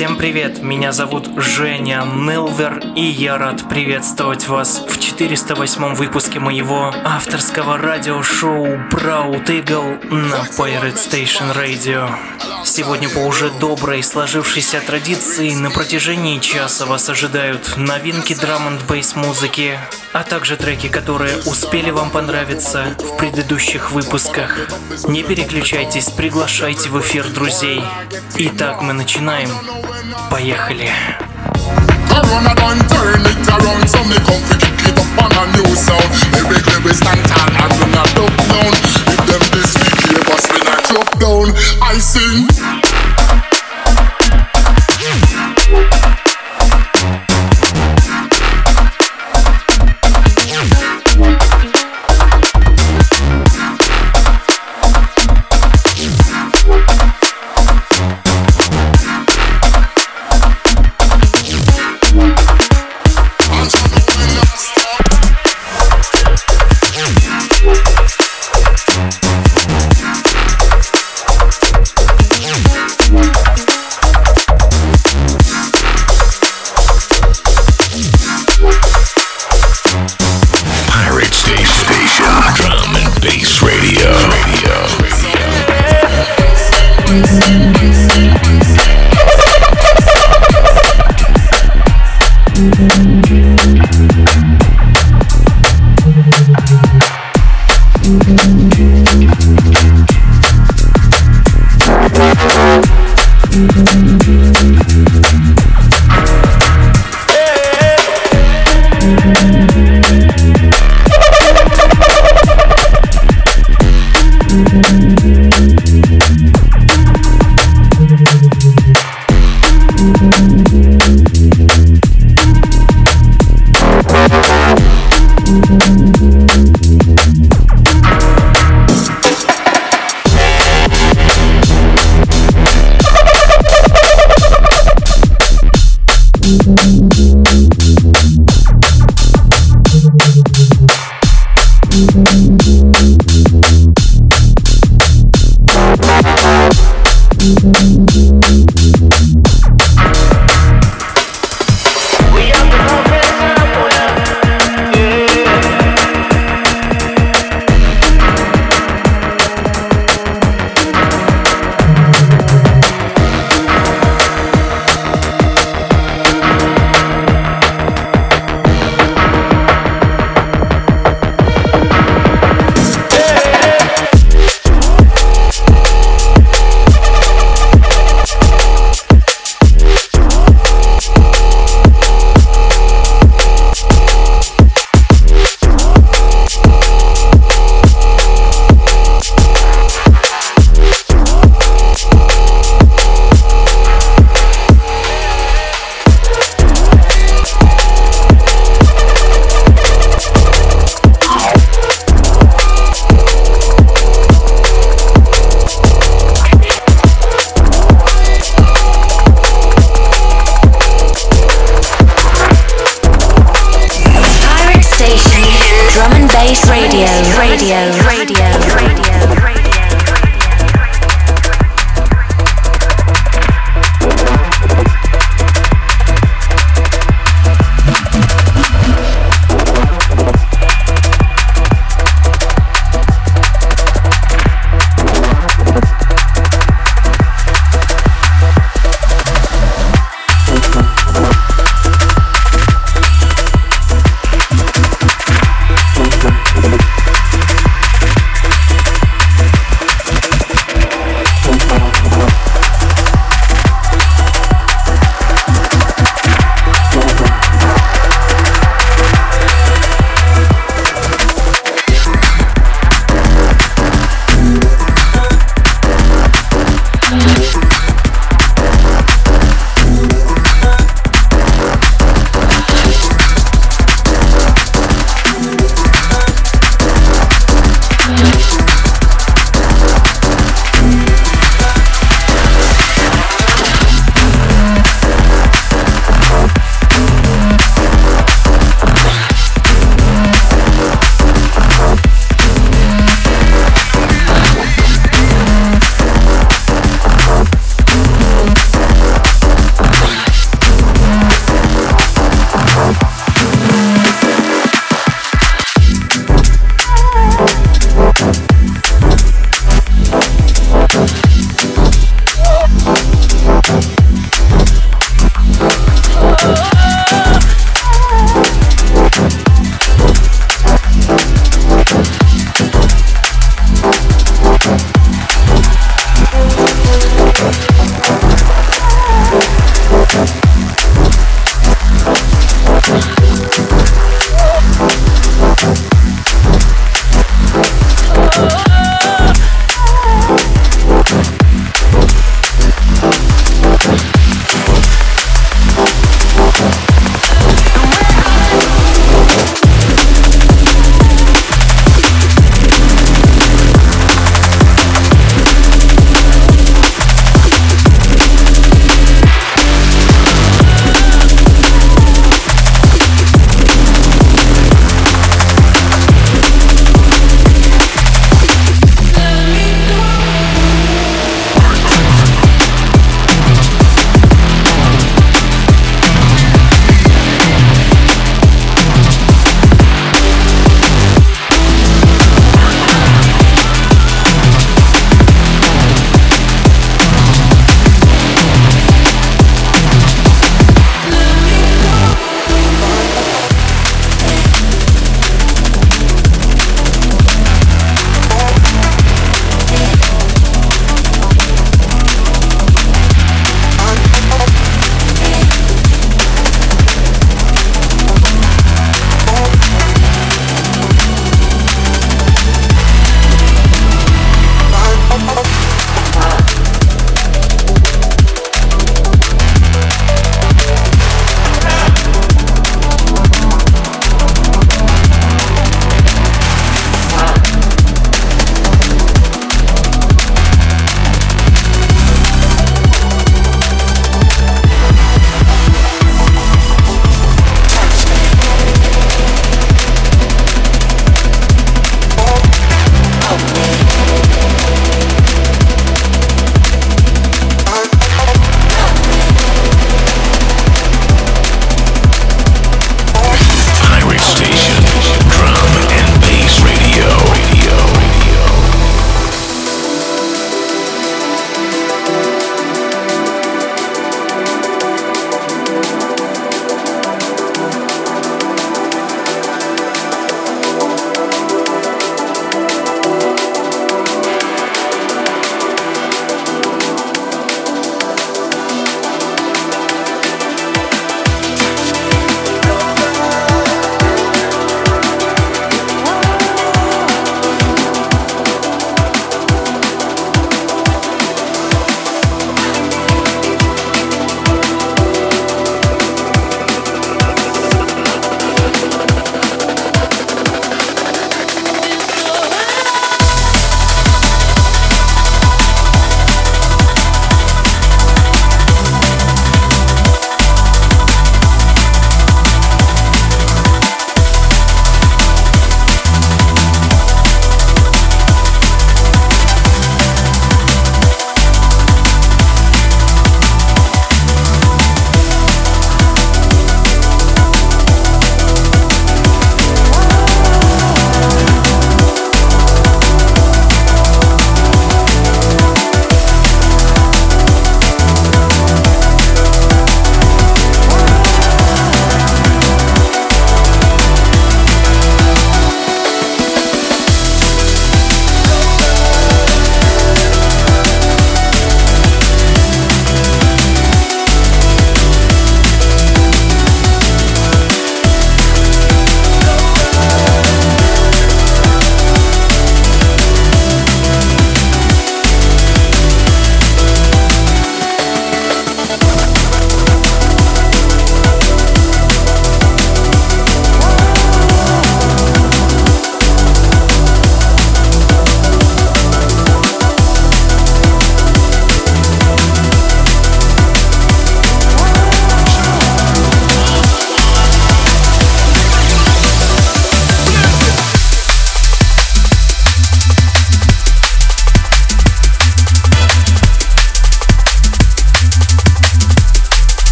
Всем привет, меня зовут Женя Нелвер, и я рад приветствовать вас в 408 выпуске моего авторского радиошоу Proud Eagle на Pirate Station Radio. Сегодня по уже доброй сложившейся традиции на протяжении часа вас ожидают новинки драм н бейс музыки, а также треки, которые успели вам понравиться в предыдущих выпусках. Не переключайтесь, приглашайте в эфир друзей. Итак, мы начинаем. Поехали. Corona done turn it around So me come to kick it up on a new sound Every day we stand tall and we not look down If them this week us we not drop down I sing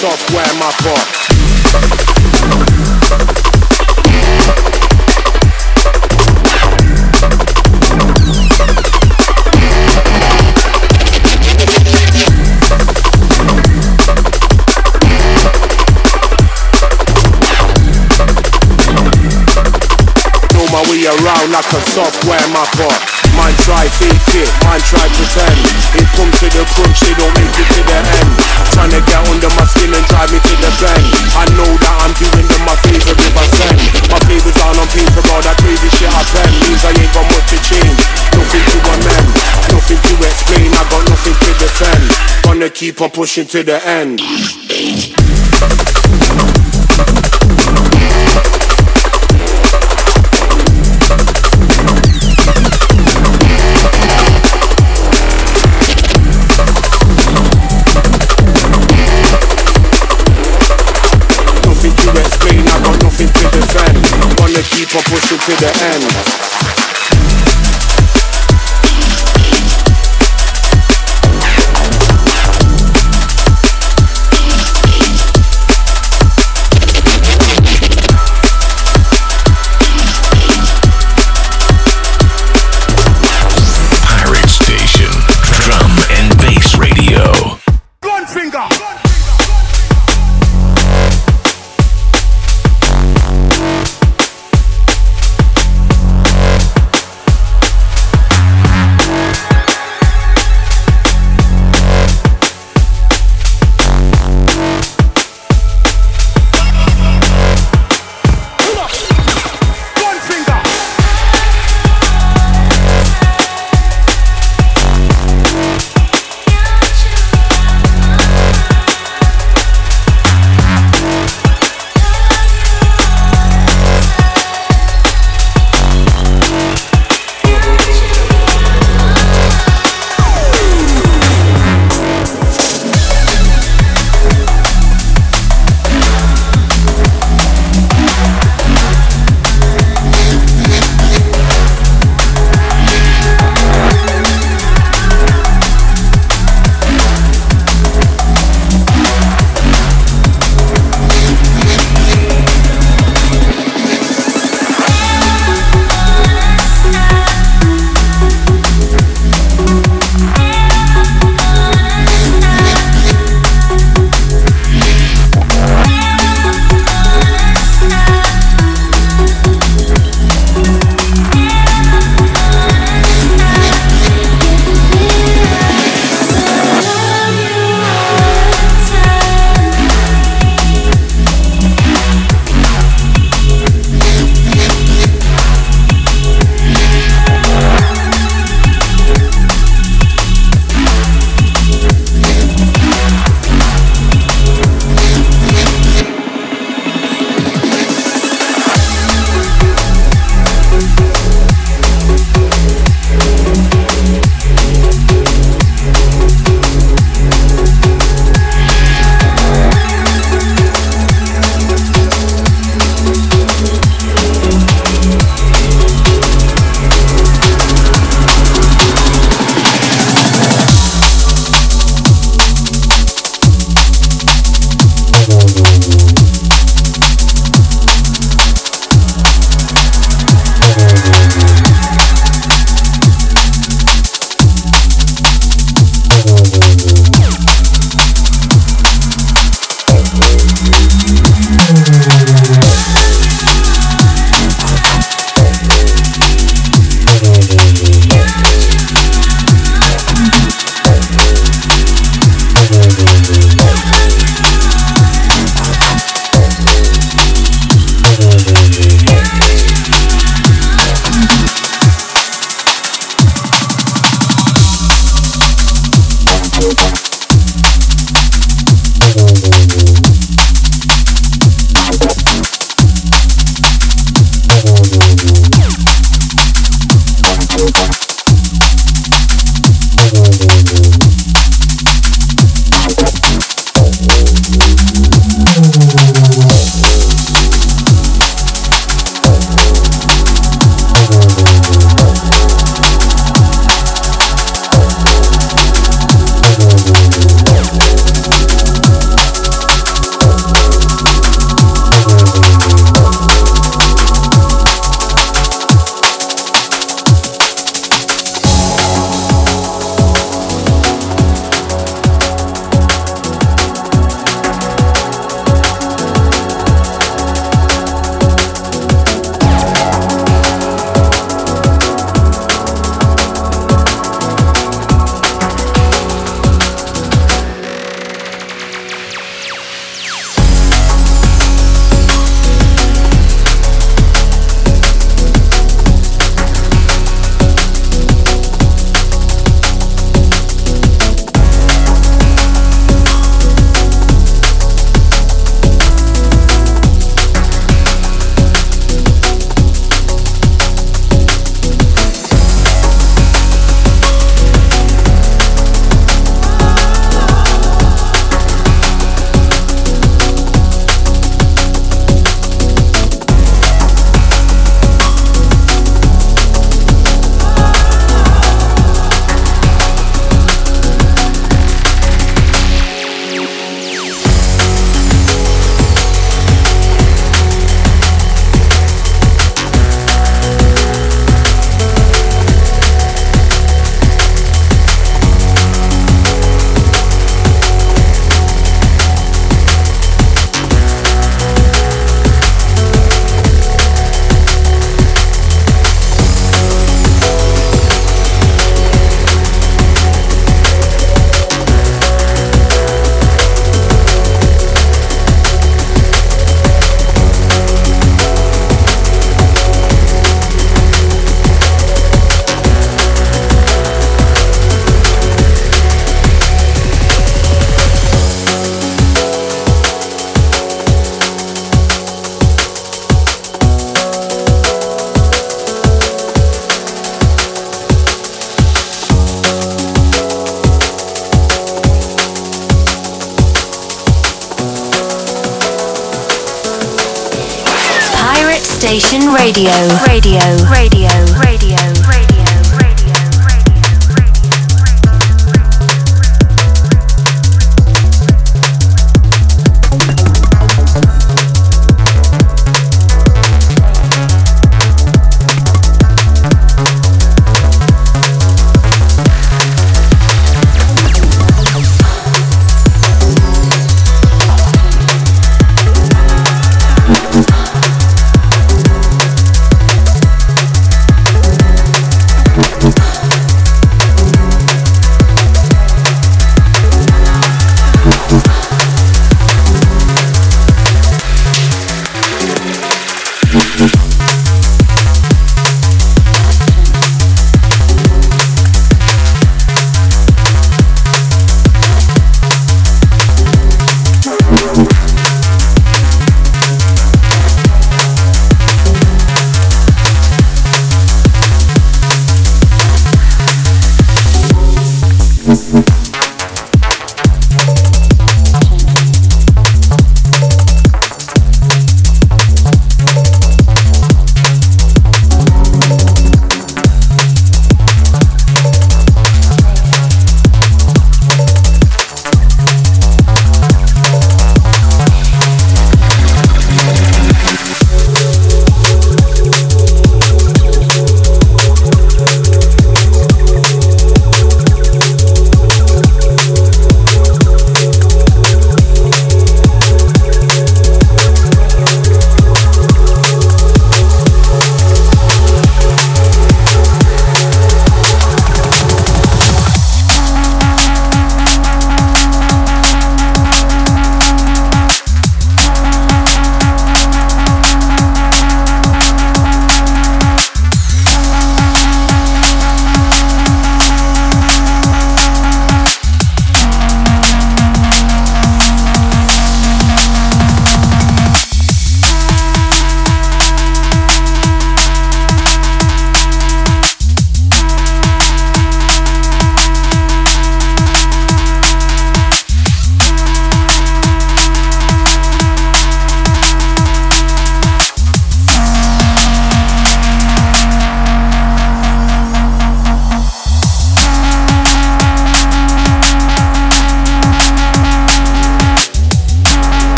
software my way around like a software mapper. Man try fake it, man try pretend. It comes to the crunch, they don't make it to the end. Trying to get under my skin and drive me to the bend. I know that I'm doing them my favor if I send. My favors aren't on paper, all that crazy shit I pen means I ain't got much to change. Nothing to amend, nothing to explain. I got nothing to defend. Gonna keep on pushing to the end. Keep on pushing to the end.